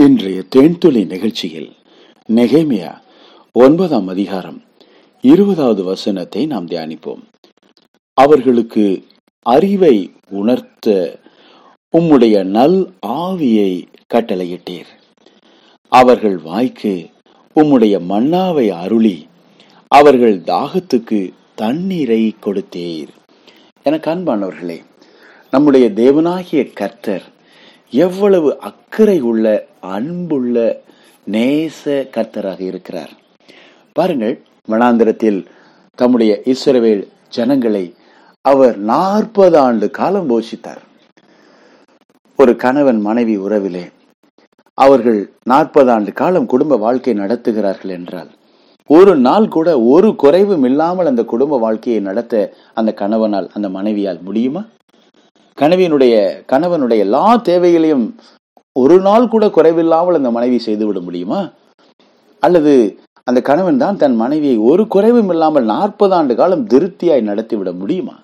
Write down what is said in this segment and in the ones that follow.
இன்றைய தேன்துளி நிகழ்ச்சியில் நெகேமியா ஒன்பதாம் அதிகாரம் இருபதாவது வசனத்தை நாம் தியானிப்போம். அவர்களுக்கு அறிவை உணர்த்த உம்முடைய நல் ஆவியை கட்டளையிட்டீர். அவர்கள் வாய்க்கு உம்முடைய மன்னாவை அருளி அவர்கள் தாகத்துக்கு தண்ணீரை கொடுத்தீர். என அன்பானவர்களே நம்முடைய தேவனாகிய கர்த்தர் எவ்வளவு அக்கறை உள்ள அன்புள்ள நேச கர்த்தராக இருக்கிறார். பாருங்கள் வனாந்திரத்தில் தம்முடைய இஸ்ரவேல் ஜனங்களை அவர் நாற்பது ஆண்டு காலம் போஷித்தார். ஒரு கணவன் மனைவி உறவிலே அவர்கள் நாற்பது ஆண்டு காலம் குடும்ப வாழ்க்கை நடத்துகிறார்கள் என்றால் ஒரு நாள் கூட ஒரு குறைவும் இல்லாமல் அந்த குடும்ப வாழ்க்கையை நடத்த அந்த கணவனால் அந்த மனைவியால் முடியுமா? கணவியினுடைய கணவனுடைய எல்லா தேவைகளையும் ஒரு நாள் கூட குறைவில்லாமல் அந்த மனைவி செய்துவிட முடியுமா? அல்லது அந்த கணவன் தான் தன் மனைவியை ஒரு குறைவும் இல்லாமல் நாற்பது ஆண்டு காலம் திருப்தியாய் நடத்திவிட முடியுமா?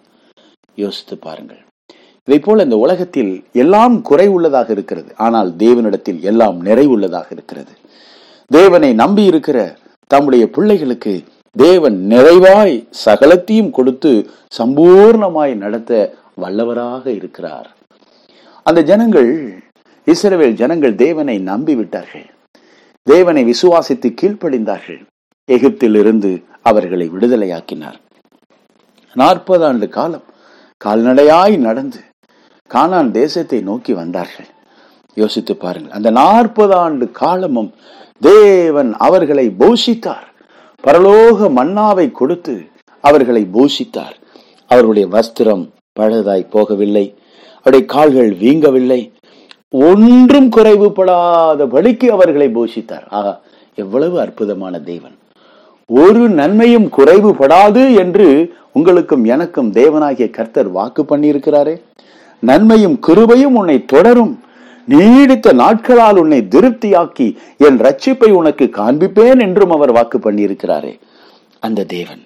யோசித்து பாருங்கள். இதை போல இந்த உலகத்தில் எல்லாம் குறை உள்ளதாக இருக்கிறது. ஆனால் தேவனிடத்தில் எல்லாம் நிறைவுள்ளதாக இருக்கிறது. தேவனை நம்பி இருக்கிற தம்முடைய பிள்ளைகளுக்கு தேவன் நிறைவாய் சகலத்தையும் கொடுத்து சம்பூர்ணமாய் நடத்த வல்லவராக இருக்கிறார். அந்த ஜனங்கள் இஸ்ரவேல் ஜனங்கள் தேவனை நம்பி விட்டார்கள் தேவனை விசுவாசித்து கீழ்ப்படிந்தார்கள். எகிப்தில் இருந்து அவர்களை விடுதலையாக்கினார். நாற்பது ஆண்டு காலம் கால்நடையாய் நடந்து கானான் தேசத்தை நோக்கி வந்தார்கள். யோசித்து பாருங்கள் அந்த நாற்பது ஆண்டு காலமும் தேவன் அவர்களை போஷித்தார். பரலோக மன்னாவை கொடுத்து அவர்களை போஷித்தார் அவருடைய வஸ்திரம் பழுதாய் போகவில்லை. அவருடைய கால்கள் வீங்கவில்லை. ஒன்றும் குறைவுபடாதபடிக்கு அவர்களை பூஷித்தார் ஆகா எவ்வளவு அற்புதமான தேவன். ஒரு நன்மையும் குறைவுபடாது என்று உங்களுக்கும் எனக்கும் தேவனாகிய கர்த்தர் வாக்கு பண்ணியிருக்கிறாரே. நன்மையும் கிருபையும் உன்னை தொடரும். நீடித்த நாட்களால் உன்னை திருப்தியாக்கி என் ரட்சிப்பை உனக்கு காண்பிப்பேன் என்றும் அவர் வாக்கு பண்ணியிருக்கிறாரே. அந்த தேவன்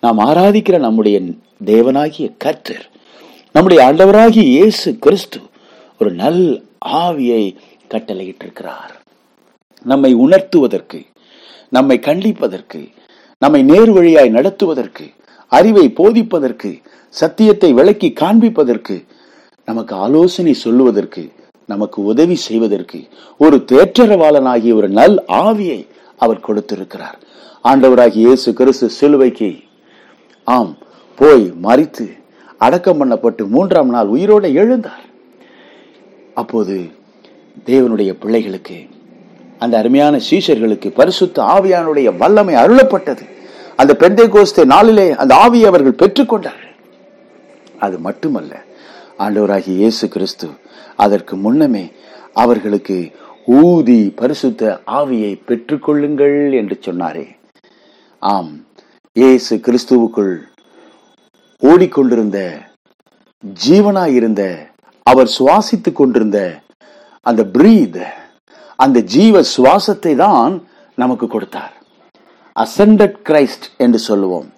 நாம் ஆராதிக்கிற நம்முடைய தேவனாகிய கர்த்தர் நம்முடைய ஆண்டவராகிய இயேசு கிறிஸ்து ஒரு நல் ஆவியை கட்டளையிட்டிருக்கிறார். நம்மை உணர்த்துவதற்கு நம்மை கண்டிப்பதற்கு நம்மை நேர் வழியாய் நடத்துவதற்கு அறிவை போதிப்பதற்கு சத்தியத்தை விளக்கி காண்பிப்பதற்கு நமக்கு ஆலோசனை சொல்லுவதற்கு நமக்கு உதவி செய்வதற்கு ஒரு தேற்றரவாளனாகிய ஒரு நல் ஆவியை அவர் கொடுத்திருக்கிறார். ஆண்டவராகிய இயேசு கிறிஸ்து சிலுவைக்கு ஆம் போய் மறித்து அடக்கம் பண்ணப்பட்டு மூன்றாம் நாள் உயிரோட எழுந்தார். அப்போது தேவனுடைய பிள்ளைகளுக்கு அந்த அருமையான சீஷர்களுக்கு பரிசுத்த ஆவியானுடைய வல்லமை அருளப்பட்டது. அந்த பெந்தை கோஸ்தே நாளிலே அந்த ஆவியை அவர்கள் பெற்றுக்கொண்டார்கள். அது மட்டுமல்ல ஆண்டவராகிய இயேசு கிறிஸ்து. அதற்கு முன்னமே அவர்களுக்கு ஊதி பரிசுத்த ஆவியை பெற்றுக்கொள்ளுங்கள் என்று சொன்னாரே. ஆம் இயேசு கிறிஸ்துவுக்குள் ஓடிக்கொண்டிருந்த ஜீவனாயிருந்த அவர் சுவாசித்துக் கொண்டிருந்த அந்த பிரீத் அந்த ஜீவ சுவாசத்தை தான் நமக்கு கொடுத்தார். அசண்டட் கிரைஸ்ட் என்று சொல்லுவோம்.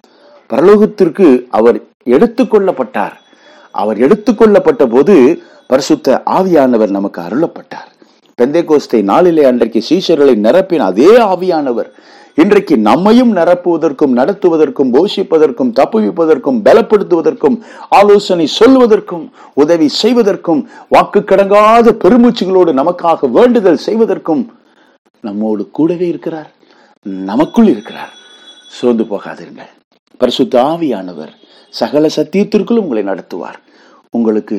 பரலோகத்திற்கு அவர் எடுத்துக்கொள்ளப்பட்டார் அவர் எடுத்துக்கொள்ளப்பட்ட போது பரிசுத்த ஆவியானவர் நமக்கு அருளப்பட்டார். பெந்தை கோஸ்தை நாளிலே அன்றைக்கு சீஷர்களை நிரப்பின அதே ஆவியானவர் இன்றைக்கு நம்மையும் நிரப்புவதற்கும் நடத்துவதற்கும் போஷிப்பதற்கும் தப்புவிப்பதற்கும் பலப்படுத்துவதற்கும் ஆலோசனை சொல்வதற்கும் உதவி செய்வதற்கும் வாக்கு கடங்காத பெருமூச்சுகளோடு நமக்காக வேண்டுதல் செய்வதற்கும் நம்மோடு கூடவே இருக்கிறார். நமக்குள் இருக்கிறார். சோர்ந்து போகாதீர்கள் பரிசுத்த ஆவியானவர் சகல சத்தியத்திற்குள் உங்களை நடத்துவார். உங்களுக்கு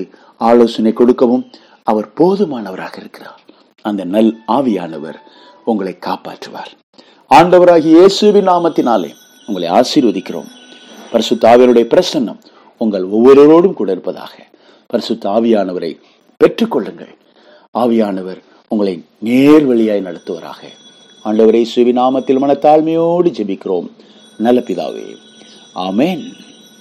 ஆலோசனை கொடுக்கவும் அவர் போதுமானவராக இருக்கிறார். அந்த நல் ஆவியானவர் உங்களை காப்பாற்றுவார். ஆண்டவராகிய இயேசுவின் நாமத்தினாலே உங்களை ஆசீர்வதிக்கிறோம். பரிசு ஆவியருடைய பிரசன்னம் உங்கள் ஒவ்வொருவரோடும் கூட இருப்பதாக. பரிசு ஆவியானவரை பெற்றுக்கொள்ளுங்கள். ஆவியானவர் உங்களை நேர் வழியாய் நடத்துவராக. ஆண்டவரை சுவி நாமத்தில் மனத்தாழ்மையோடு ஜெபிக்கிறோம். நல்ல பிதாவே ஆமேன்.